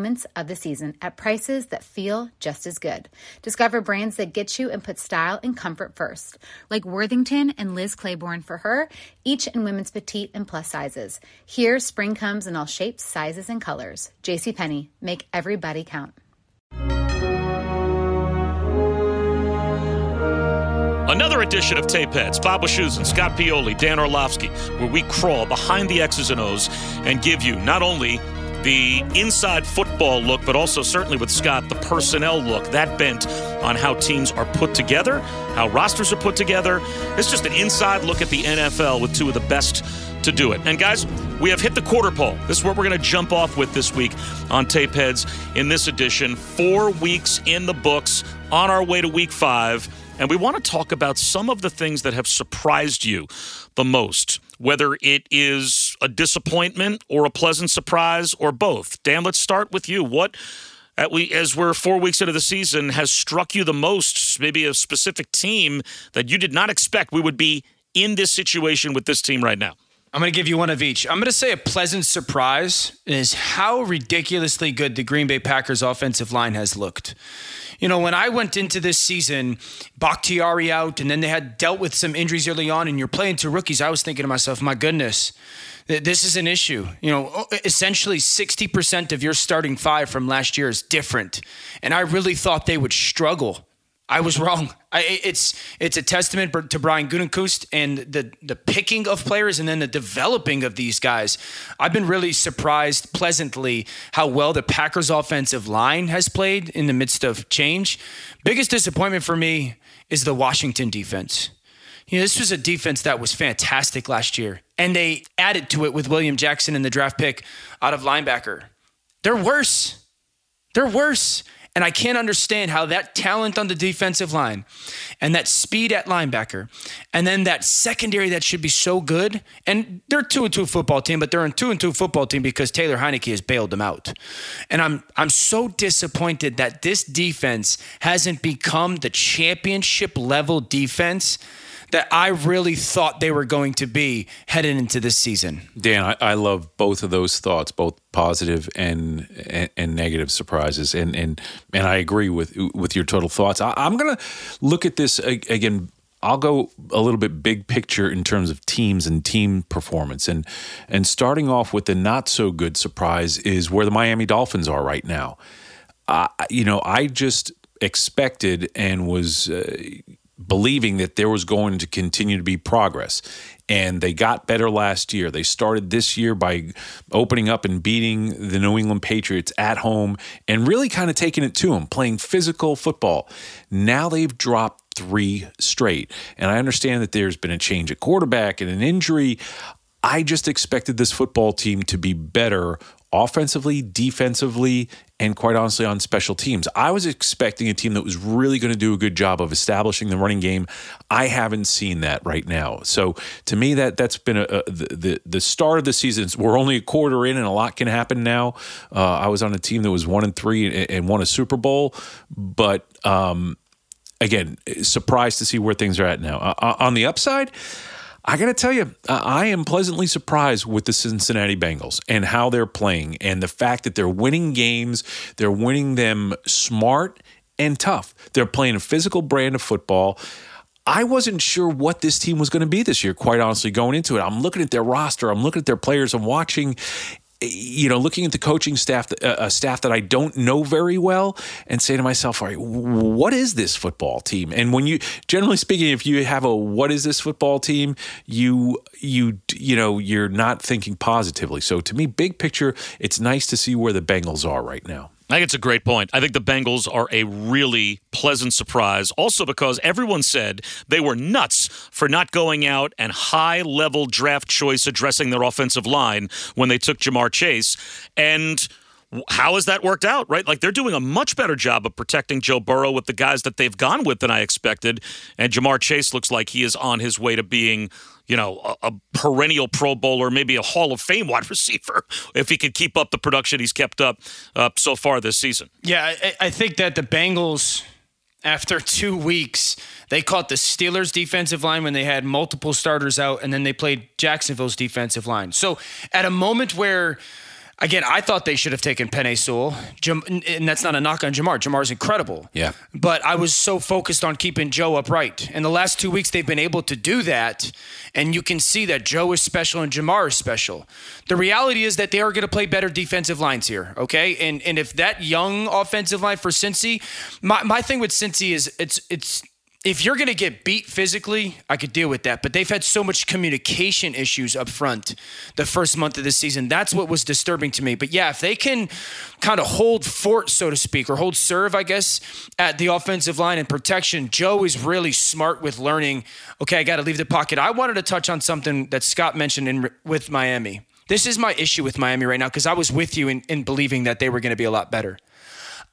moments of the season at prices that feel just as good. Discover brands that get you and put style and comfort first, like Worthington and Liz Claiborne for her, each in women's petite and plus sizes. Here, spring comes in all shapes, sizes, and colors. JCPenney, make everybody count. Another edition of Tape Heads. Bob Wischusen, Scott Pioli, Dan Orlovsky, where we crawl behind the X's and O's and give you not only the inside football look, but also certainly with Scott, the personnel look, that bent on how teams are put together, how rosters are put together. It's just an inside look at the NFL with two of the best to do it. And guys, we have hit the quarter pole. This is what we're going to jump off with this week on Tape Heads in this edition. Four weeks in the books, on our way to week five. And we want to talk about some of the things that have surprised you the most, whether it is a disappointment or a pleasant surprise or both. Dan, let's start with you. What at we as we're four weeks into the season has struck you the most? Maybe a specific team that you did not expect we would be in this situation with this team right now. I'm going to give you one of each. I'm going to say a pleasant surprise is how ridiculously good the Green Bay Packers offensive line has looked. You know, when I went into this season, Bakhtiari out, and then they had dealt with some injuries early on, and you're playing to rookies, I was thinking to myself, my goodness, this is an issue. You know, essentially 60% of your starting five from last year is different. And I really thought they would struggle. I was wrong. I, it's it's a testament to Brian Gutekunst and the the picking of players and then the developing of these guys. I've been really surprised pleasantly how well the Packers offensive line has played in the midst of change. Biggest disappointment for me is the Washington defense. You know, this was a defense that was fantastic last year, and they added to it with William Jackson in the draft pick out of linebacker. They're worse. They're worse. And I can't understand how that talent on the defensive line and that speed at linebacker and then that secondary that should be so good. And they're two and two football team, but they're a two and two football team because Taylor Heinicke has bailed them out. And I'm I'm so disappointed that this defense hasn't become the championship level defense that I really thought they were going to be heading into this season. Dan, I, I love both of those thoughts, both positive and, and, and negative surprises, and and and I agree with with your total thoughts. I, I'm to look at this again I'll go a little bit big picture in terms of teams and team performance, and and starting off with the not so good surprise is where the Miami Dolphins are right now. Uh, you know, I just expected and was uh, believing that there was going to continue to be progress. And they got better last year. They started this year by opening up and beating the New England Patriots at home and really kind of taking it to them, playing physical football. Now they've dropped three straight. And I understand that there's been a change at quarterback and an injury. I just expected this football team to be better offensively, defensively, and quite honestly on special teams. I was expecting a team that was really going to do a good job of establishing the running game. I haven't seen that right now. So to me, that that's been a, a the, the, start of the season. We're only a quarter in, and a lot can happen now. Uh, I was on a team that was one and three and, and won a Super Bowl, but um, again, surprised to see where things are at now. Uh, on the upside. I got to tell you, I am pleasantly surprised with the Cincinnati Bengals and how they're playing and the fact that they're winning games. They're winning them smart and tough. They're playing a physical brand of football. I wasn't sure what this team was going to be this year, quite honestly, going into it. I'm looking at their roster, I'm looking at their players, I'm watching, you know, looking at the coaching staff, uh, a staff that I don't know very well, and say to myself, all right, what is this football team? And when you, generally speaking, if you have a what is this football team, you you you know you're not thinking positively. So to me, big picture, it's nice to see where the Bengals are right now. I think it's a great point. I think the Bengals are a really pleasant surprise, also because everyone said they were nuts for not going out and high level draft choice addressing their offensive line when they took Ja'Marr Chase. And how has that worked out, right? Like they're doing a much better job of protecting Joe Burrow with the guys that they've gone with than I expected. And Ja'Marr Chase looks like he is on his way to being you know, a, a, perennial Pro Bowler, maybe a Hall of Fame wide receiver, if he could keep up the production he's kept up uh, so far this season. Yeah, I, I think that the Bengals, after two weeks, they caught the Steelers' defensive line when they had multiple starters out, and then they played Jacksonville's defensive line. So at a moment where Again, I thought they should have taken Penei Sewell, Jam- and that's not a knock on Ja'Marr. Ja'Marr's incredible. Yeah. But I was so focused on keeping Joe upright. In the last two weeks, they've been able to do that, and you can see that Joe is special and Ja'Marr is special. The reality is that they are going to play better defensive lines here, okay? And and if that young offensive line for Cincy, my, my thing with Cincy is it's it's if you're going to get beat physically, I could deal with that. But they've had so much communication issues up front the first month of the season. That's what was disturbing to me. But yeah, if they can kind of hold fort, so to speak, or hold serve, I guess, at the offensive line and protection, Joe is really smart with learning. Okay, I got to leave the pocket. I wanted to touch on something that Scott mentioned in, with Miami. This is my issue with Miami right now because I was with you in, in believing that they were going to be a lot better.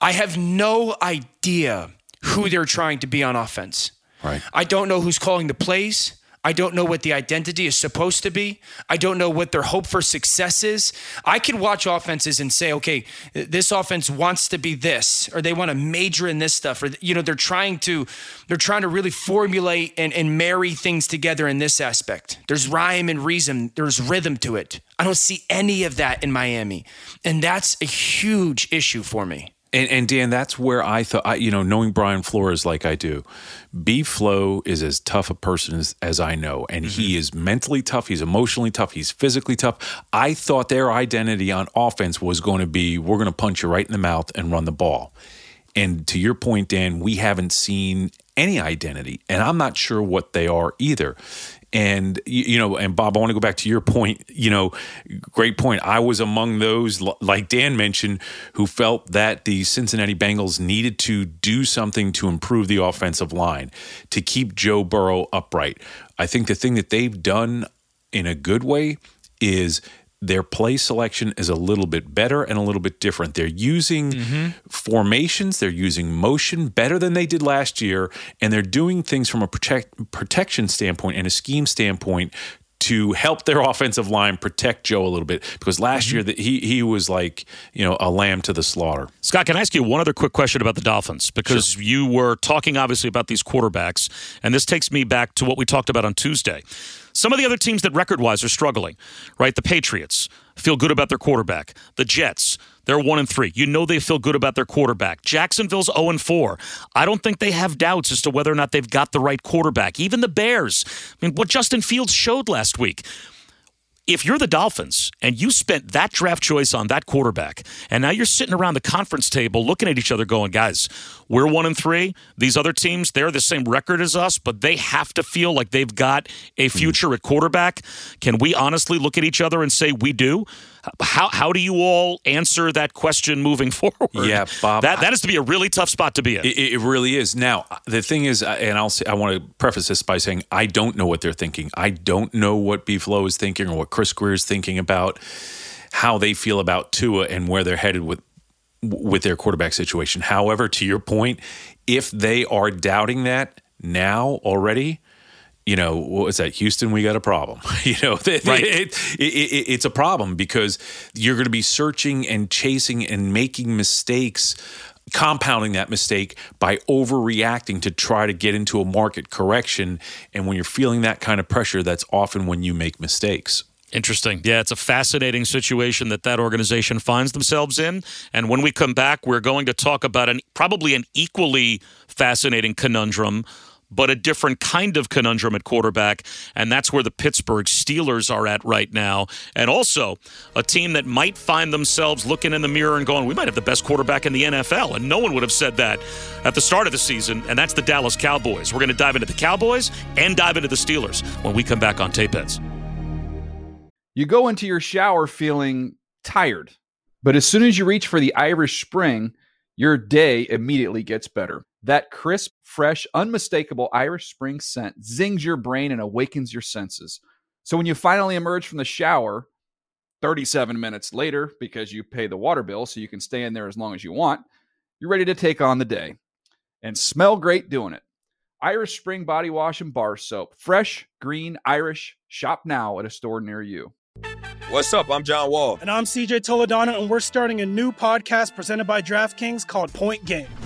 I have no idea who they're trying to be on offense. Right. I don't know who's calling the plays. I don't know what the identity is supposed to be. I don't know what their hope for success is. I can watch offenses and say, okay, this offense wants to be this, or they want to major in this stuff, or you know, they're trying to they're trying to really formulate and, and marry things together in this aspect. There's rhyme and reason, there's rhythm to it. I don't see any of that in Miami. And that's a huge issue for me. And, and, Dan, that's where I thought, I, you know, knowing Brian Flores like I do, B Flow is as tough a person as, as I know. And mm-hmm. he is mentally tough. He's emotionally tough. He's physically tough. I thought their identity on offense was going to be we're going to punch you right in the mouth and run the ball. And to your point, Dan, we haven't seen any identity. And I'm not sure what they are either. And you know, and Bob, I want to go back to your point. You know, great point. I was among those, like Dan mentioned, who felt that the Cincinnati Bengals needed to do something to improve the offensive line to keep Joe Burrow upright. I think the thing that they've done in a good way is their play selection is a little bit better and a little bit different. They're using mm-hmm. formations, they're using motion better than they did last year, and they're doing things from a protect, protection standpoint and a scheme standpoint to help their offensive line protect Joe a little bit because last mm-hmm. year that he he was like you know a lamb to the slaughter. Scott, can I ask you one other quick question about the Dolphins because sure. you were talking obviously about these quarterbacks, and this takes me back to what we talked about on Tuesday. Some of the other teams that record wise are struggling, right? The Patriots feel good about their quarterback. The Jets, they're one and three. You know they feel good about their quarterback. Jacksonville's 0 and 4. I don't think they have doubts as to whether or not they've got the right quarterback. Even the Bears. I mean, what Justin Fields showed last week if you're the Dolphins and you spent that draft choice on that quarterback, and now you're sitting around the conference table looking at each other going, guys, we're one and three. These other teams, they're the same record as us, but they have to feel like they've got a future at quarterback. Can we honestly look at each other and say we do? How how do you all answer that question moving forward? Yeah, Bob. That that is to be a really tough spot to be in. It, it really is. Now the thing is, uh, and I'll say, I want to preface this by saying I don't know what they're thinking. I don't know what B is thinking or what Chris Grier is thinking about. how they feel about Tua and where they're headed with with their quarterback situation. However, to your point, if they are doubting that now already, you know, what was that? Houston, we got a problem. you know, right. it, it, it, it's a problem because you're going to be searching and chasing and making mistakes compounding that mistake by overreacting to try to get into a market correction. And when you're feeling that kind of pressure, that's often when you make mistakes. Interesting. Yeah, it's a fascinating situation that that organization finds themselves in. And when we come back, we're going to talk about an probably an equally fascinating conundrum but a different kind of conundrum at quarterback. And that's where the Pittsburgh Steelers are at right now. And also a team that might find themselves looking in the mirror and going, we might have the best quarterback in the NFL. And no one would have said that at the start of the season. And that's the Dallas Cowboys. We're going to dive into the Cowboys and dive into the Steelers when we come back on Tapeheads. You go into your shower feeling tired, but as soon as you reach for the Irish Spring, your day immediately gets better. That crisp, fresh, unmistakable Irish Spring scent zings your brain and awakens your senses. So when you finally emerge from the shower, 37 minutes later, because you pay the water bill so you can stay in there as long as you want, you're ready to take on the day and smell great doing it. Irish Spring Body Wash and Bar Soap. Fresh, green, Irish. Shop now at a store near you. What's up? I'm John Wall. And I'm CJ Toledano, and we're starting a new podcast presented by DraftKings called Point Game.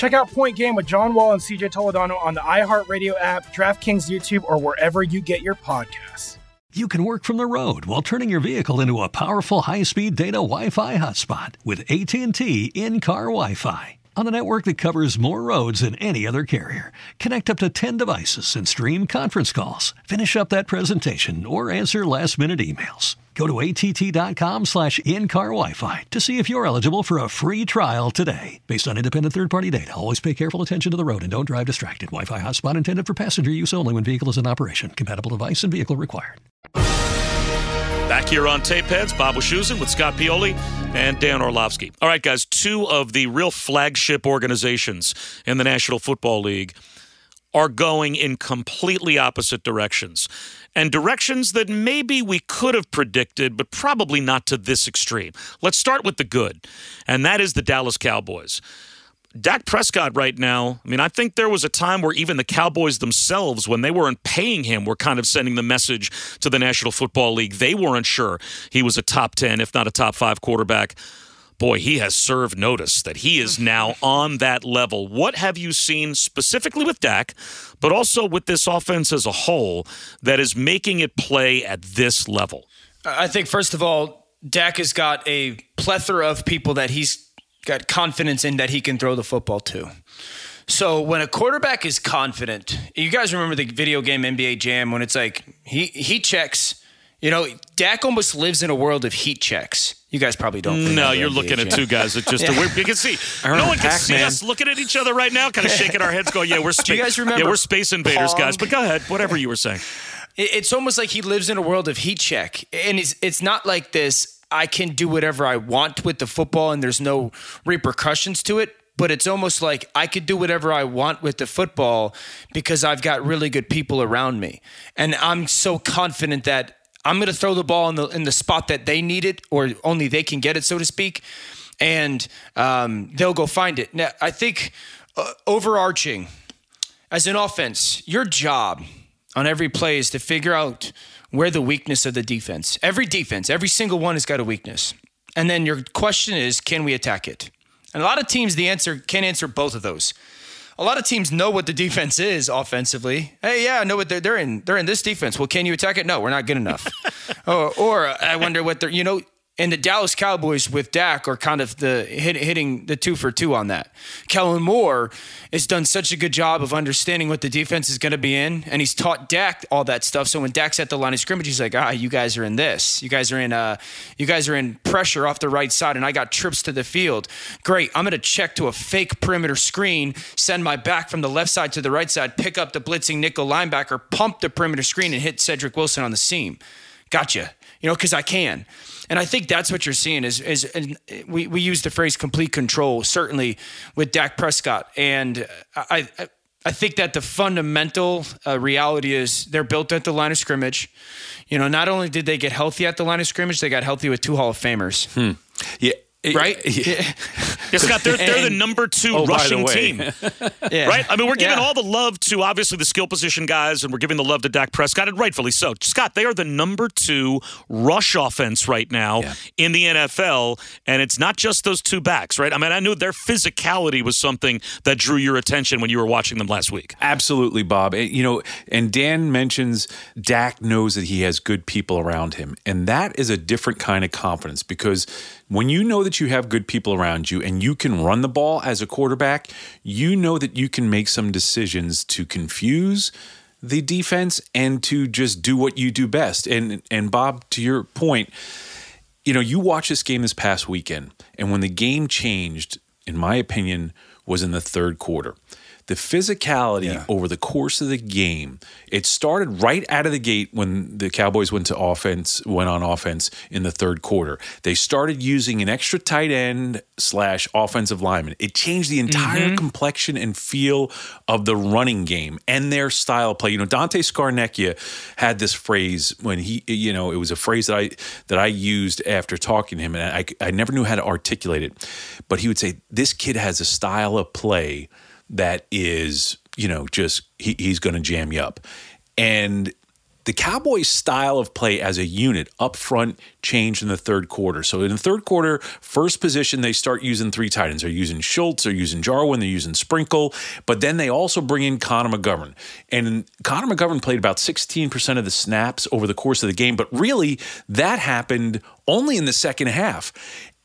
Check out Point Game with John Wall and CJ Toledano on the iHeartRadio app, DraftKings YouTube, or wherever you get your podcasts. You can work from the road while turning your vehicle into a powerful high-speed data Wi-Fi hotspot with AT&T in-car Wi-Fi. On a network that covers more roads than any other carrier, connect up to 10 devices and stream conference calls. Finish up that presentation or answer last-minute emails. Go to att.com slash in-car Wi-Fi to see if you're eligible for a free trial today. Based on independent third-party data, always pay careful attention to the road and don't drive distracted. Wi-Fi hotspot intended for passenger use only when vehicle is in operation. Compatible device and vehicle required. Back here on Tape Heads, Bob Wischusen with Scott Pioli and Dan Orlovsky. All right, guys, two of the real flagship organizations in the National Football League are going in completely opposite directions and directions that maybe we could have predicted, but probably not to this extreme. Let's start with the good, and that is the Dallas Cowboys. Dak Prescott right now, I mean, I think there was a time where even the Cowboys themselves, when they weren't paying him, were kind of sending the message to the National Football League. They weren't sure he was a top 10, if not a top five quarterback boy, he has served notice that he is mm-hmm. now on that level. What have you seen specifically with Dak, but also with this offense as a whole that is making it play at this level? I think, first of all, Dak has got a plethora of people that he's got confidence in that he can throw the football to. So when a quarterback is confident, you guys remember the video game NBA Jam when it's like he he checks you know, Dak almost lives in a world of heat checks. You guys probably don't. No, you're looking at two guys that just yeah. we can see. No one can see us looking at each other right now, kind of shaking our heads, going, "Yeah, we're space. you guys remember? Yeah, we're space invaders, Pong. guys." But go ahead, whatever you were saying. It's almost like he lives in a world of heat check, and it's it's not like this. I can do whatever I want with the football, and there's no repercussions to it but it's almost like I could do whatever I want with the football because I've got really good people around me. And I'm so confident that I'm going to throw the ball in the in the spot that they need it, or only they can get it, so to speak, and um, they'll go find it. Now, I think uh, overarching as an offense, your job on every play is to figure out where the weakness of the defense. Every defense, every single one has got a weakness, and then your question is, can we attack it? And a lot of teams, the answer can answer both of those. A lot of teams know what the defense is offensively. Hey, yeah, I know what they're they're in. They're in this defense. Well, can you attack it? No, we're not good enough. or, oh, or I wonder what they're. You know, and the Dallas Cowboys with Dak are kind of the hit, hitting the two for two on that. Kellen Moore has done such a good job of understanding what the defense is going to be in, and he's taught Dak all that stuff. So when Dak's at the line of scrimmage, he's like, "Ah, you guys are in this. You guys are in. Uh, you guys are in pressure off the right side, and I got trips to the field. Great. I'm going to check to a fake perimeter screen, send my back from the left side to the right side, pick up the blitzing nickel linebacker, pump the perimeter screen, and hit Cedric Wilson on the seam. Gotcha. You know, because I can." And I think that's what you're seeing is is and we we use the phrase complete control certainly with Dak Prescott, and I. I I think that the fundamental uh, reality is they're built at the line of scrimmage. You know, not only did they get healthy at the line of scrimmage, they got healthy with two Hall of Famers. Hmm. Yeah, right? Yeah, Scott, they're, they're the number two Oh, rushing team. Yeah. Right? I mean, we're giving Yeah. all the love to obviously the skill position guys, and we're giving the love to Dak Prescott, and rightfully so. Scott, they are the number two rush offense right now Yeah. in the NFL, and it's not just those two backs, right? I mean, I knew their physicality was something that drew your attention when you were watching them last week. Absolutely, Bob. And, you know, and Dan mentions Dak knows that he has good people around him. And that is a different kind of confidence because when you know that you have good people around you and you can run the ball as a quarterback, you know that you can make some decisions to confuse the defense and to just do what you do best. And and Bob, to your point, you know, you watch this game this past weekend, and when the game changed, in my opinion, was in the third quarter. The physicality over the course of the game, it started right out of the gate when the Cowboys went to offense, went on offense in the third quarter. They started using an extra tight end slash offensive lineman. It changed the entire mm-hmm. complexion and feel of the running game and their style of play. You know, Dante Scarnecchia had this phrase when he, you know, it was a phrase that I that I used after talking to him, and I I never knew how to articulate it, but he would say this kid has a style of play that is, you know, just he, he's going to jam you up, and the Cowboys' style of play as a unit up front changed in the third quarter. So in the third quarter, first position, they start using three tight ends. They're using Schultz, they're using Jarwin, they're using Sprinkle, but then they also bring in Connor McGovern. And Connor McGovern played about 16% of the snaps over the course of the game, but really that happened only in the second half.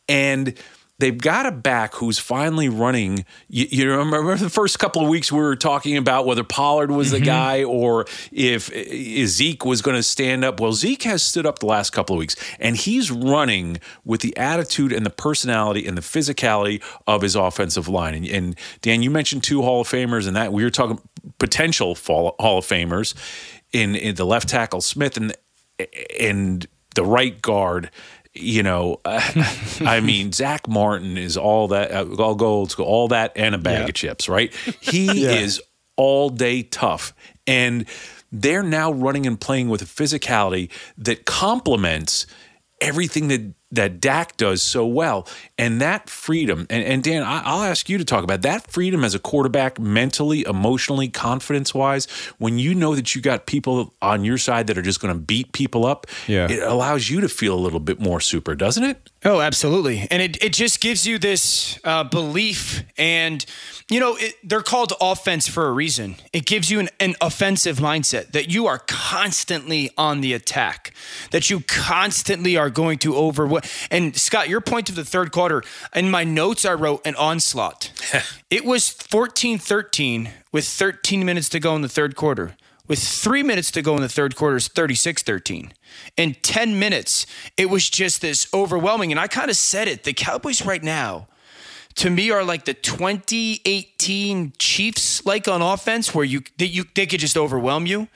And they've got a back who's finally running. You, you remember the first couple of weeks we were talking about whether Pollard was the guy or if uh, Zeke was going to stand up. Well, Zeke has stood up the last couple of weeks, and he's running with the attitude and the personality and the physicality of his offensive line. And, and Dan, you mentioned two Hall of Famers, and that we were talking potential fall, Hall of Famers in, in the left tackle Smith and and the right guard you know, I mean, Zack Martin is all that, uh, all gold, school, all that, and a bag Yeah. of chips, right? He is all day tough. And they're now running and playing with a physicality that complements everything that that Dak does so well. And that freedom, and, and Dan, I, I'll ask you to talk about that freedom as a quarterback, mentally, emotionally, confidence wise, when you know that you got people on your side that are just going to beat people up, Yeah. it allows you to feel a little bit more super, doesn't it? Oh, absolutely. And it, it just gives you this uh, belief. And, you know, it, they're called offense for a reason. It gives you an, an offensive mindset that you are constantly on the attack, that you constantly are going to over. And Scott, your point of the third quarter, in my notes, I wrote an onslaught. it was 14 13 with 13 minutes to go in the third quarter. With three minutes to go in the third quarter, it's 36 13. In 10 minutes, it was just this overwhelming. And I kind of said it the Cowboys right now, to me, are like the 2018 Chiefs, like on offense, where you they, you they could just overwhelm you.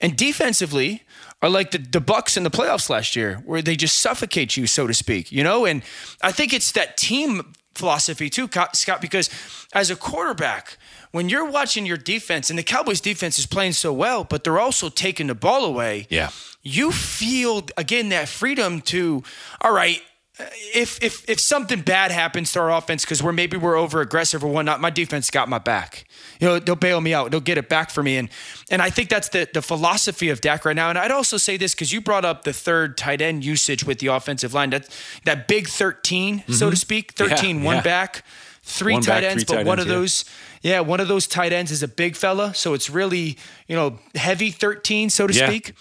And defensively, are like the, the Bucks in the playoffs last year, where they just suffocate you, so to speak, you know? And I think it's that team philosophy too, Scott, because as a quarterback, when you're watching your defense, and the Cowboys defense is playing so well, but they're also taking the ball away. Yeah. You feel again that freedom to, all right, if if if something bad happens to our offense because we're maybe we're over aggressive or whatnot, my defense got my back. You know, they'll bail me out. They'll get it back for me. And and I think that's the the philosophy of Dak right now. And I'd also say this because you brought up the third tight end usage with the offensive line. That that big 13, so to speak, 13, Mm-hmm. Yeah, one yeah. back. Three One tight back, ends, three but tight one ends, of yeah. those Yeah, one of those tight ends is a big fella, so it's really, you know, heavy 13, so to speak.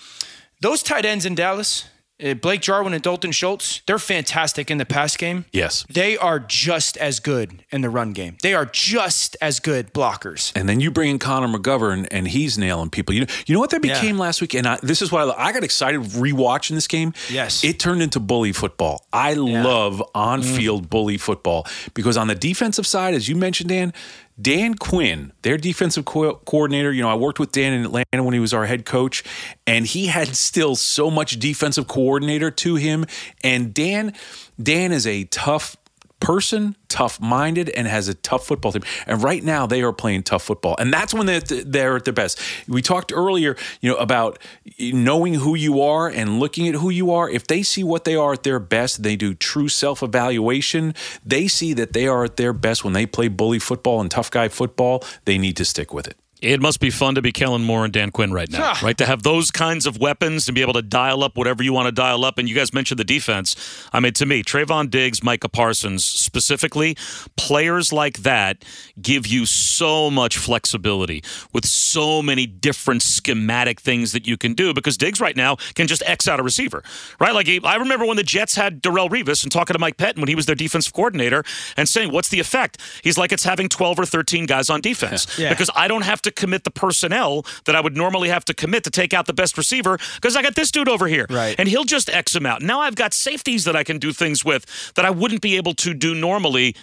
Those tight ends in Dallas, Uh, Blake Jarwin and Dalton Schultz, they're fantastic in the pass game. Yes. They are just as good in the run game. They are just as good blockers. And then you bring in Connor McGovern, and he's nailing people. You know, you know what that Yeah. became last week, and I, this is why I, I got excited rewatching this game. Yes. it turned into bully football. I love on-field mm. bully football because on the defensive side, as you mentioned, Dan. Dan Quinn, their defensive co- coordinator, you know, I worked with Dan in Atlanta when he was our head coach, and he had still so much defensive coordinator to him. And Dan, Dan is a tough person, tough minded, and has a tough football team. And right now they are playing tough football. And that's when they're, they're at their best. We talked earlier, you know, about knowing who you are and looking at who you are. If they see what they are at their best, they do true self evaluation. They see that they are at their best when they play bully football and tough guy football. They need to stick with it. It must be fun to be Kellen Moore and Dan Quinn right now, Ah. right? To have those kinds of weapons and be able to dial up whatever you want to dial up. And you guys mentioned the defense. I mean, to me, Trevon Diggs, Micah Parsons specifically, players like that give you so much flexibility with so many different schematic things that you can do because Diggs right now can just X out a receiver, right? Like, he- I remember when the Jets had Darrelle Revis and talking to Mike Pettine when he was their defensive coordinator and saying, What's the effect? He's like, It's having 12 or 13 guys on defense Yeah. because I don't have to commit the personnel that I would normally have to commit to take out the best receiver because I got this dude over here. Right. And he'll just X him out. Now I've got safeties that I can do things with that I wouldn't be able to do normally.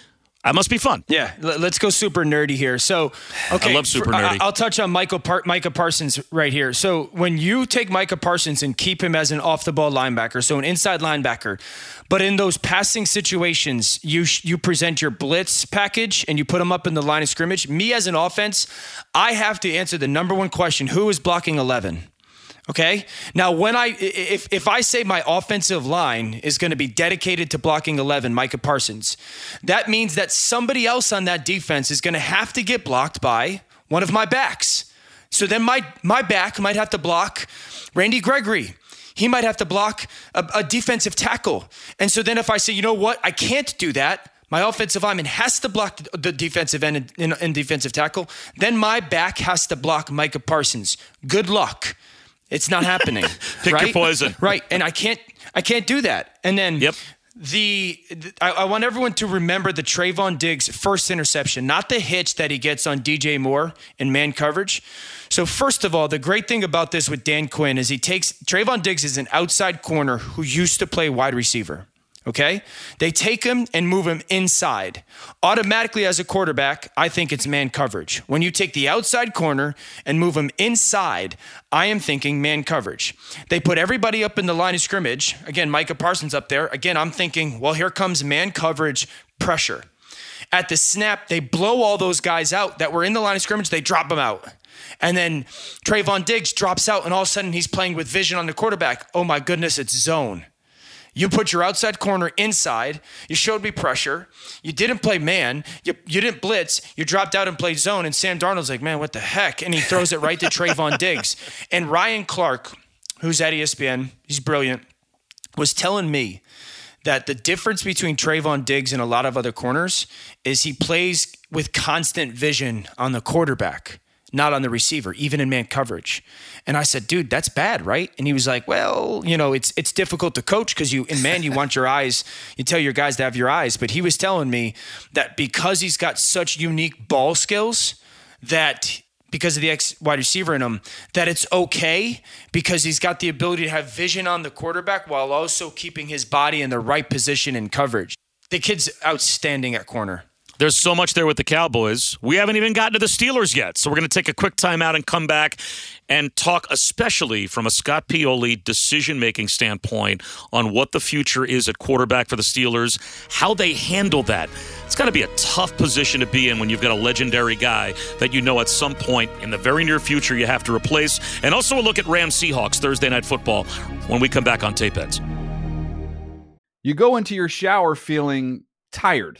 That must be fun. Yeah, let's go super nerdy here. So, okay, I love super nerdy. I- will touch on Michael Par- Micah Parsons right here. So, when you take Micah Parsons and keep him as an off-the-ball linebacker, so an inside linebacker, but in those passing situations, you sh- you present your blitz package and you put him up in the line of scrimmage. Me as an offense, I have to answer the number one question: Who is blocking eleven? Okay. Now, when I if if I say my offensive line is going to be dedicated to blocking eleven, Micah Parsons, that means that somebody else on that defense is going to have to get blocked by one of my backs. So then my my back might have to block Randy Gregory. He might have to block a, a defensive tackle. And so then if I say, you know what, I can't do that. My offensive lineman has to block the- defensive end and, and defensive tackle. Then my back has to block Micah Parsons. Good luck. It's not happening. Pick your right? poison. Right. And I can't I can't do that. And then Yep. the, the- I, I want everyone to remember the Trevon Diggs first interception, not the hitch that he gets on DJ Moore in man coverage. So first of all, the great thing about this with Dan Quinn is he takes Trevon Diggs is an outside corner who used to play wide receiver. Okay? They take him and move him inside. Automatically, as a quarterback, I think it's man coverage. When you take the outside corner and move him inside, I am thinking man coverage. They put everybody up in the line of scrimmage. Again, Micah Parsons up there. Again, I'm thinking, well, here comes man coverage pressure. At the snap, they blow all those guys out that were in the line of scrimmage, they drop them out. And then Trevon Diggs drops out, and all of a sudden he's playing with vision on the quarterback. Oh my goodness, it's zone. You put your outside corner inside. You showed me pressure. You didn't play man. You, you didn't blitz. You dropped out and played zone. And Sam Darnold's like, man, what the heck? And he throws it right to Trevon Diggs. And Ryan Clark, who's at ESPN, he's brilliant, was telling me that the difference between Trevon Diggs and a lot of other corners is he plays with constant vision on the quarterback, not on the receiver, even in man coverage. And I said, dude, that's bad, right? And he was like, well, you know, it's it's difficult to coach because you in man you want your eyes, you tell your guys to have your eyes. But he was telling me that because he's got such unique ball skills, that because of the ex wide receiver in him, that it's okay because he's got the ability to have vision on the quarterback while also keeping his body in the right position in coverage. The kid's outstanding at corner. There's so much there with the Cowboys. We haven't even gotten to the Steelers yet. So we're going to take a quick timeout and come back and talk, especially from a Scott Pioli decision making standpoint, on what the future is at quarterback for the Steelers, how they handle that. It's got to be a tough position to be in when you've got a legendary guy that you know at some point in the very near future you have to replace. And also a look at Rams Seahawks Thursday Night Football when we come back on Tape Heads. You go into your shower feeling tired,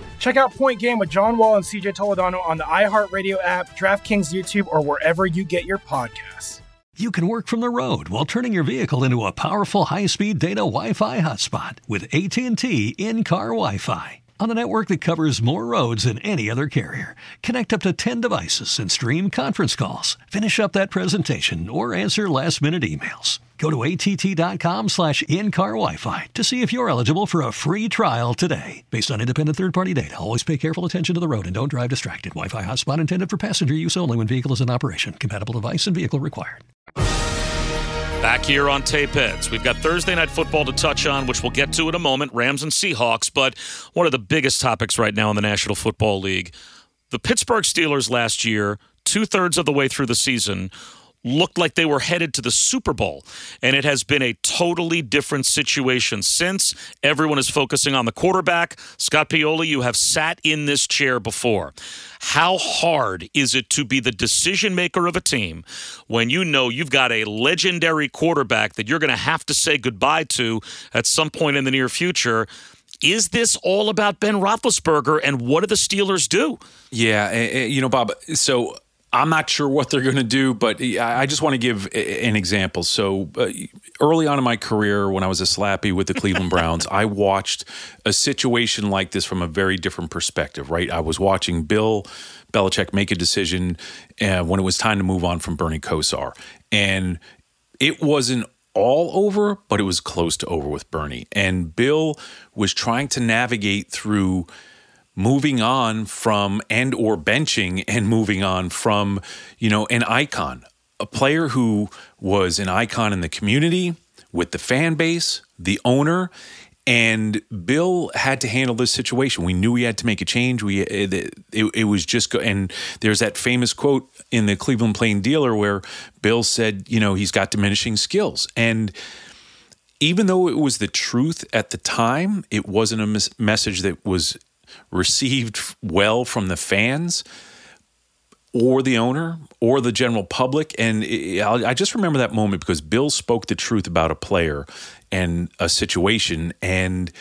Check out Point Game with John Wall and CJ Toledano on the iHeartRadio app, DraftKings YouTube, or wherever you get your podcasts. You can work from the road while turning your vehicle into a powerful high-speed data Wi-Fi hotspot with AT&T in-car Wi-Fi. On a network that covers more roads than any other carrier, connect up to 10 devices and stream conference calls. Finish up that presentation or answer last-minute emails. Go to att.com slash in-car Wi-Fi to see if you're eligible for a free trial today. Based on independent third-party data, always pay careful attention to the road and don't drive distracted. Wi-Fi hotspot intended for passenger use only when vehicle is in operation. Compatible device and vehicle required. Back here on Tape Heads. We've got Thursday night football to touch on, which we'll get to in a moment Rams and Seahawks. But one of the biggest topics right now in the National Football League the Pittsburgh Steelers last year, two thirds of the way through the season, looked like they were headed to the Super Bowl. And it has been a totally different situation since. Everyone is focusing on the quarterback. Scott Pioli, you have sat in this chair before. How hard is it to be the decision maker of a team when you know you've got a legendary quarterback that you're going to have to say goodbye to at some point in the near future? Is this all about Ben Roethlisberger and what do the Steelers do? Yeah, eh, eh, you know, Bob. So I'm not sure what they're going to do, but I I just want to give an example. So uh, early on in my career, when I was a slappy with the Cleveland Browns, I watched a situation like this from a very different perspective. Right, I was watching Bill Belichick make a decision uh, when it was time to move on from Bernie Kosar, and it wasn't all over, but it was close to over with Bernie. And Bill was trying to navigate through moving on from and or benching and moving on from, you know, an icon, a player who was an icon in the community with the fan base, the owner, and Bill had to handle this situation. We knew he had to make a change. We eh, it, it, it was just go, and there's that famous quote in the Cleveland Plain Dealer where Bill said, you know, he's got diminishing skills, and even though it was the truth at the time, it wasn't a mes- message that was received well from the fans or the owner or the general public. And I just remember that moment because Bill spoke the truth about a player and a situation, and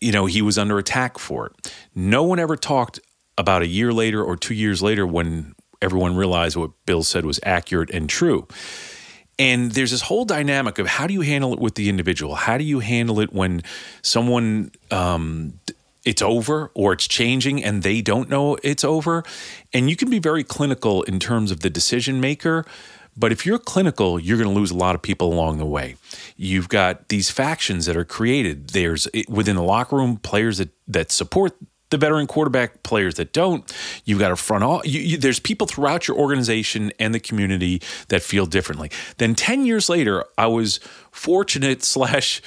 you know he was under attack for it. No one ever talked about a year later or two years later when everyone realized what Bill said was accurate and true. And there's this whole dynamic of how do you handle it with the individual? How do you handle it when someone um, it's over or it's changing and they don't know it's over? And you can be very clinical in terms of the decision maker. But if you're clinical, you're going to lose a lot of people along the way. You've got these factions that are created. There's eh, within the locker room players that that support the veteran quarterback, players that don't. You've got a front. All, there's people throughout your organization and the community that feel differently. Then ten years later, I was fortunate slash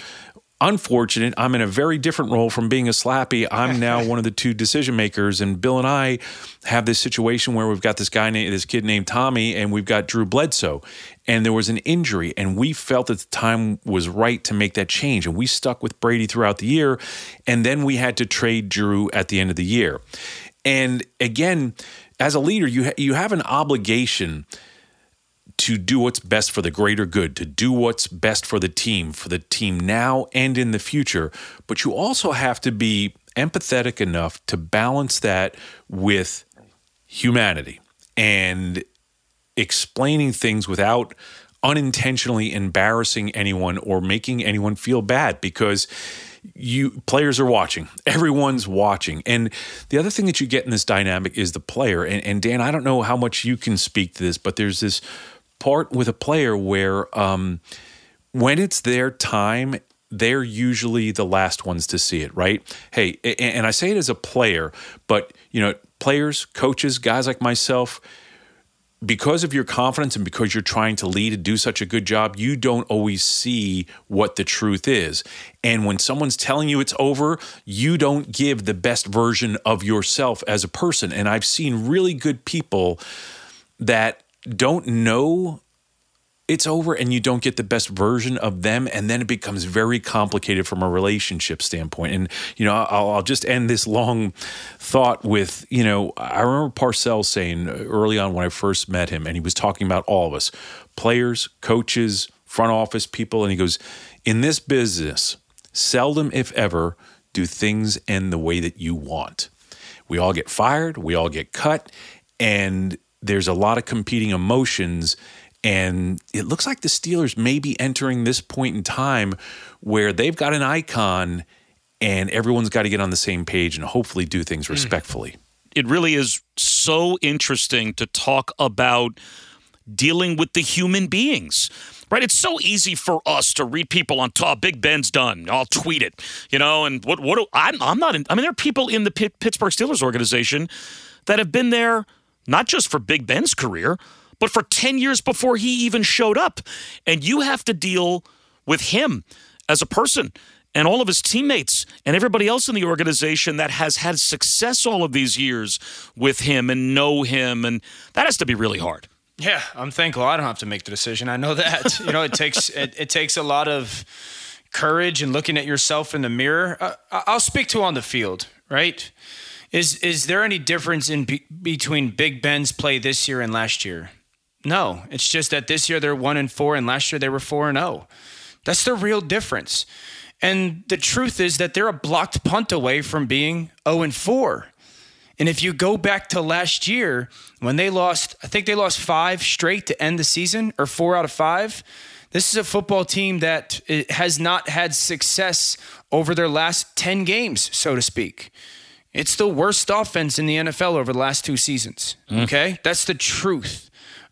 unfortunate. I'm in a very different role from being a slappy. I'm now one of the two decision makers, and Bill and I have this situation where we've got this guy, named, this kid named Tommy, and we've got Drew Bledsoe, and there was an injury, and we felt that the time was right to make that change, and we stuck with Brady throughout the year, and then we had to trade Drew at the end of the year, and again, as a leader, you ha- you have an obligation to do what's best for the greater good, to do what's best for the team, for the team now and in the future. But you also have to be empathetic enough to balance that with humanity and explaining things without unintentionally embarrassing anyone or making anyone feel bad because you players are watching. Everyone's watching. And the other thing that you get in this dynamic is the player. And, and dan i don't know how much you can speak to this but there's this part with a player where um, when it's their time they're usually the last ones to see it right hey and i say it as a player but you know players coaches guys like myself because of your confidence and because you're trying to lead and do such a good job, you don't always see what the truth is. And when someone's telling you it's over, you don't give the best version of yourself as a person. And I've seen really good people that don't know it's over and you don't get the best version of them and then it becomes very complicated from a relationship standpoint. And you know I'll, I'll, just end this long thought with you know i remember parcells saying early on when i first met him and he was talking about all of us players coaches front office people and he goes in this business seldom if ever do things end the way that you want. We all get fired we all get cut and there's a lot of competing emotions and it looks like the Steelers may be entering this point in time where they've got an icon and everyone's got to get on the same page and hopefully do things hmm. respectfully. It really is so interesting to talk about dealing with the human beings. Right, it's so easy for us to read people on top. Big Ben's done. I'll tweet it, you know. And what? What? Do, I'm, I'm not. In, I mean, there are people in the Pittsburgh Steelers organization that have been there not just for Big Ben's career, but for 10 years before he even showed up. And you have to deal with him as a person and all of his teammates and everybody else in the organization that has had success all of these years with him and know him. And that has to be really hard. Yeah, I'm thankful I don't have to make the decision. I know that. you know, it takes it, it takes a lot of courage and looking at yourself in the mirror. Uh, I'll speak to on the field, right? Is is there any difference in be, between Big Ben's play this year and last year? No, it's just that this year they're one and four, and last year they were four and zero. Oh. That's the real difference. And the truth is that they're a blocked punt away from being 0 and 4. And if you go back to last year when they lost, I think they lost five straight to end the season, or four out of five. This is a football team that eh, has not had success over their last 10 games, so to speak. It's the worst offense in the NFL over the last two seasons. Mm. Okay? That's the truth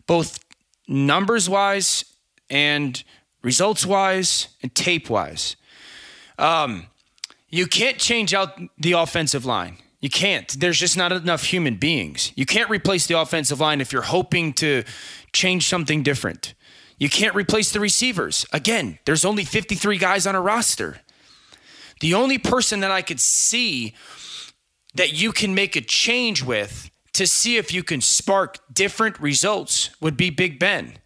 both numbers wise and results wise and tape wise. Um, you can't change out the offensive line. You can't. There's just not enough human beings. You can't replace the offensive line if you're hoping to change something different. You can't replace the receivers. Again, there's only 53 guys on a roster. The only person that I could see that you can make a change with to see if you can spark different results would be Big Ben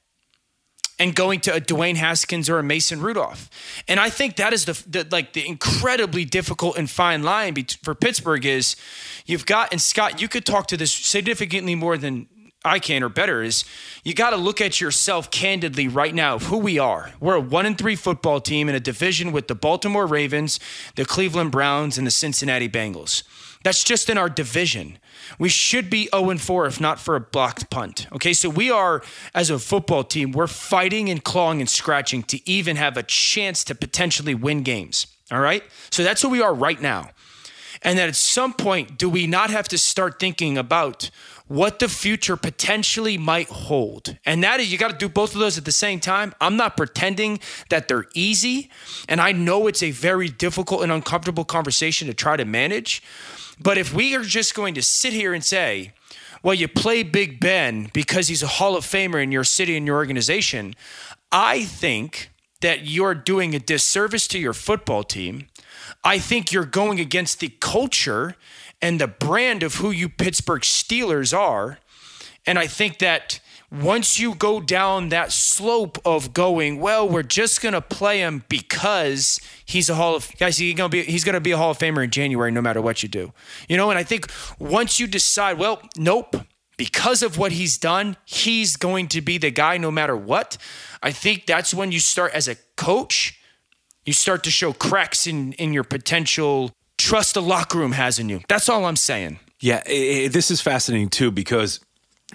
and going to a Dwayne Haskins or a Mason Rudolph. And I think that is the, the like the incredibly difficult and fine line be- for Pittsburgh is you've got and Scott, you could talk to this significantly more than I can or better is you got to look at yourself candidly right now of who we are. We're a one and three football team in a division with the Baltimore Ravens, the Cleveland Browns, and the Cincinnati Bengals. That's just in our division. We should be 0 4 if not for a blocked punt. Okay, so we are, as a football team, we're fighting and clawing and scratching to even have a chance to potentially win games. All right, so that's who we are right now. And that at some point, do we not have to start thinking about what the future potentially might hold. And that is, you got to do both of those at the same time. I'm not pretending that they're easy. And I know it's a very difficult and uncomfortable conversation to try to manage. But if we are just going to sit here and say, well, you play Big Ben because he's a Hall of Famer in your city and your organization, I think that you're doing a disservice to your football team. I think you're going against the culture and the brand of who you Pittsburgh Steelers are. And I think that once you go down that slope of going, well, we're just gonna play him because he's a Hall of guys. He's gonna be he's gonna be a Hall of Famer in January, no matter what you do. You know, and I think once you decide, well, nope, because of what he's done, he's going to be the guy no matter what. I think that's when you start as a coach, you start to show cracks in in your potential trust the locker room has in you. That's all I'm saying. Yeah, it, it, this is fascinating too because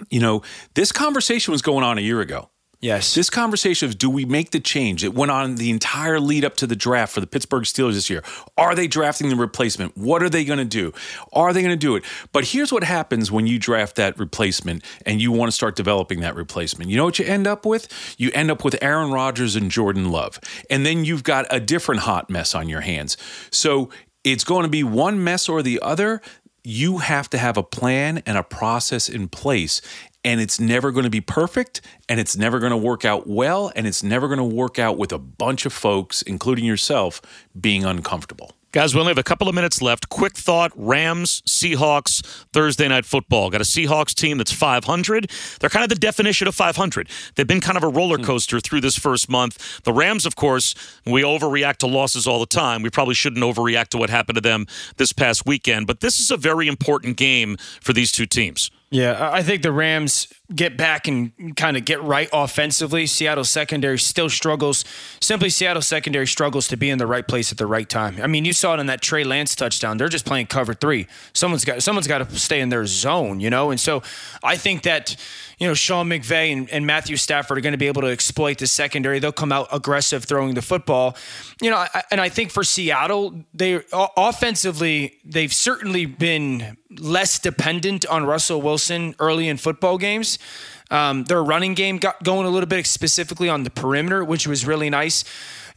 you know, this conversation was going on a year ago. Yes. This conversation of do we make the change? It went on the entire lead up to the draft for the Pittsburgh Steelers this year. Are they drafting the replacement? What are they going to do? Are they going to do it? But here's what happens when you draft that replacement and you want to start developing that replacement. You know what you end up with? You end up with Aaron Rodgers and Jordan Love. And then you've got a different hot mess on your hands. So it's going to be one mess or the other you have to have a plan and a process in place and it's never going to be perfect and it's never going to work out well and it's never going to work out with a bunch of folks including yourself being uncomfortable Guys, we only have a couple of minutes left. Quick thought Rams, Seahawks, Thursday night football. Got a Seahawks team that's 500. They're kind of the definition of 500. They've been kind of a roller hmm. coaster through this first month. The Rams, of course, we overreact to losses all the time. We probably shouldn't overreact to what happened to them this past weekend, but this is a very important game for these two teams. Yeah, I think the Rams get back and kind of get right offensively. Seattle secondary still struggles. Simply, Seattle secondary struggles to be in the right place at the right time. I mean, you saw it in that Trey Lance touchdown. They're just playing cover three. Someone's got someone's got to stay in their zone, you know. And so, I think that you know Sean McVay and, and Matthew Stafford are going to be able to exploit the secondary. They'll come out aggressive throwing the football, you know. I, and I think for Seattle, they offensively they've certainly been less dependent on Russell Wilson early in football games. Um, their running game got going a little bit specifically on the perimeter, which was really nice.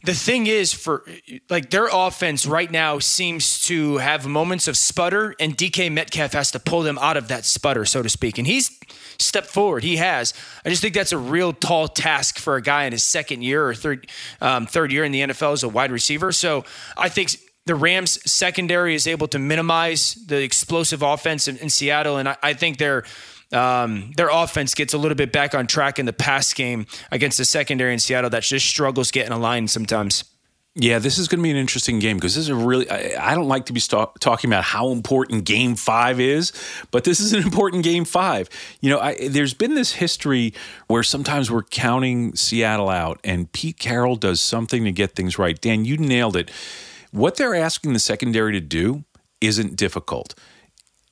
The thing is, for like their offense right now seems to have moments of sputter, and DK Metcalf has to pull them out of that sputter, so to speak. And he's stepped forward. He has. I just think that's a real tall task for a guy in his second year or third um, third year in the NFL as a wide receiver. So I think the Rams secondary is able to minimize the explosive offense in, in Seattle, and I, I think their um, their offense gets a little bit back on track in the pass game against the secondary in Seattle that just struggles getting aligned sometimes. Yeah, this is going to be an interesting game because this is a really. I, I don't like to be st- talking about how important Game Five is, but this is an important Game Five. You know, I, there's been this history where sometimes we're counting Seattle out, and Pete Carroll does something to get things right. Dan, you nailed it. What they're asking the secondary to do isn't difficult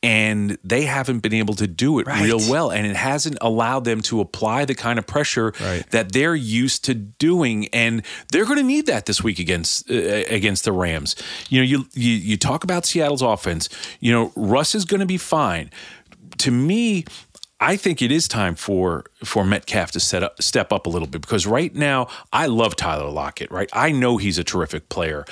and they haven't been able to do it right. real well and it hasn't allowed them to apply the kind of pressure right. that they're used to doing and they're going to need that this week against uh, against the Rams. You know, you, you you talk about Seattle's offense. You know, Russ is going to be fine. To me, I think it is time for for Metcalf to set up, step up a little bit because right now I love Tyler Lockett. Right, I know he's a terrific player.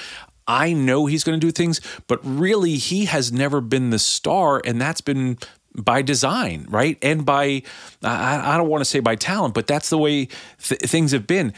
I know he's going to do things, but really he has never been the star, and that's been by design, right? And by, I, I don't want to say by talent, but that's the way th- things have been.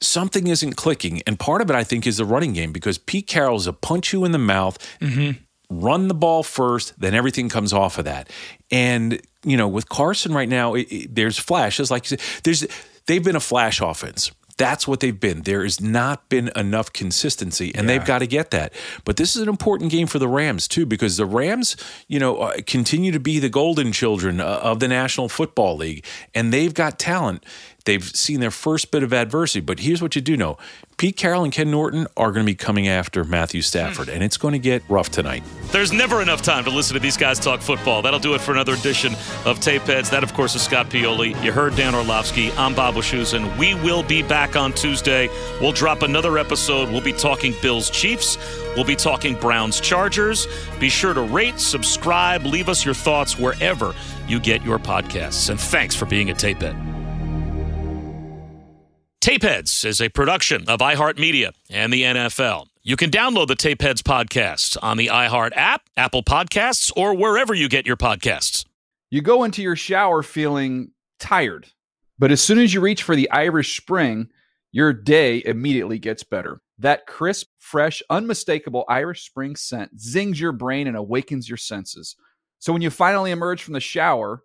Something isn't clicking. And part of it, I think, is the running game because Pete Carroll's a punch you in the mouth. Mm-hmm run the ball first, then everything comes off of that. And you know, with Carson right now, it, it, there's flashes, like you said. There's they've been a flash offense, that's what they've been. There has not been enough consistency, and yeah. they've got to get that. But this is an important game for the Rams too, because the Rams, you know, uh, continue to be the golden children uh, of the National Football League, and they've got talent. They've seen their first bit of adversity, but here's what you do know: Pete Carroll and Ken Norton are going to be coming after Matthew Stafford, and it's going to get rough tonight. There's never enough time to listen to these guys talk football. That'll do it for another edition of Tape Heads. That, of course, is Scott Pioli. You heard Dan Orlovsky. I'm Bob and We will be back on Tuesday. We'll drop another episode. We'll be talking Bills Chiefs. We'll be talking Browns Chargers. Be sure to rate, subscribe, leave us your thoughts wherever you get your podcasts. And thanks for being a Tape Tapehead. Tapeheads is a production of iHeartMedia and the NFL. You can download the Tapeheads podcast on the iHeart app, Apple Podcasts, or wherever you get your podcasts. You go into your shower feeling tired, but as soon as you reach for the Irish Spring, your day immediately gets better. That crisp, fresh, unmistakable Irish Spring scent zings your brain and awakens your senses. So when you finally emerge from the shower,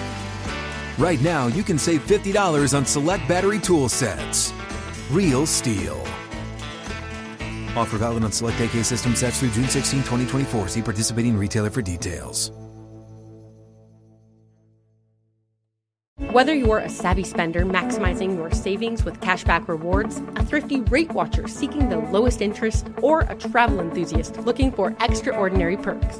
Right now, you can save $50 on select battery tool sets. Real STIHL. Offer valid on select AK system sets through June 16, 2024. See participating retailer for details. Whether you're a savvy spender maximizing your savings with cashback rewards, a thrifty rate watcher seeking the lowest interest, or a travel enthusiast looking for extraordinary perks,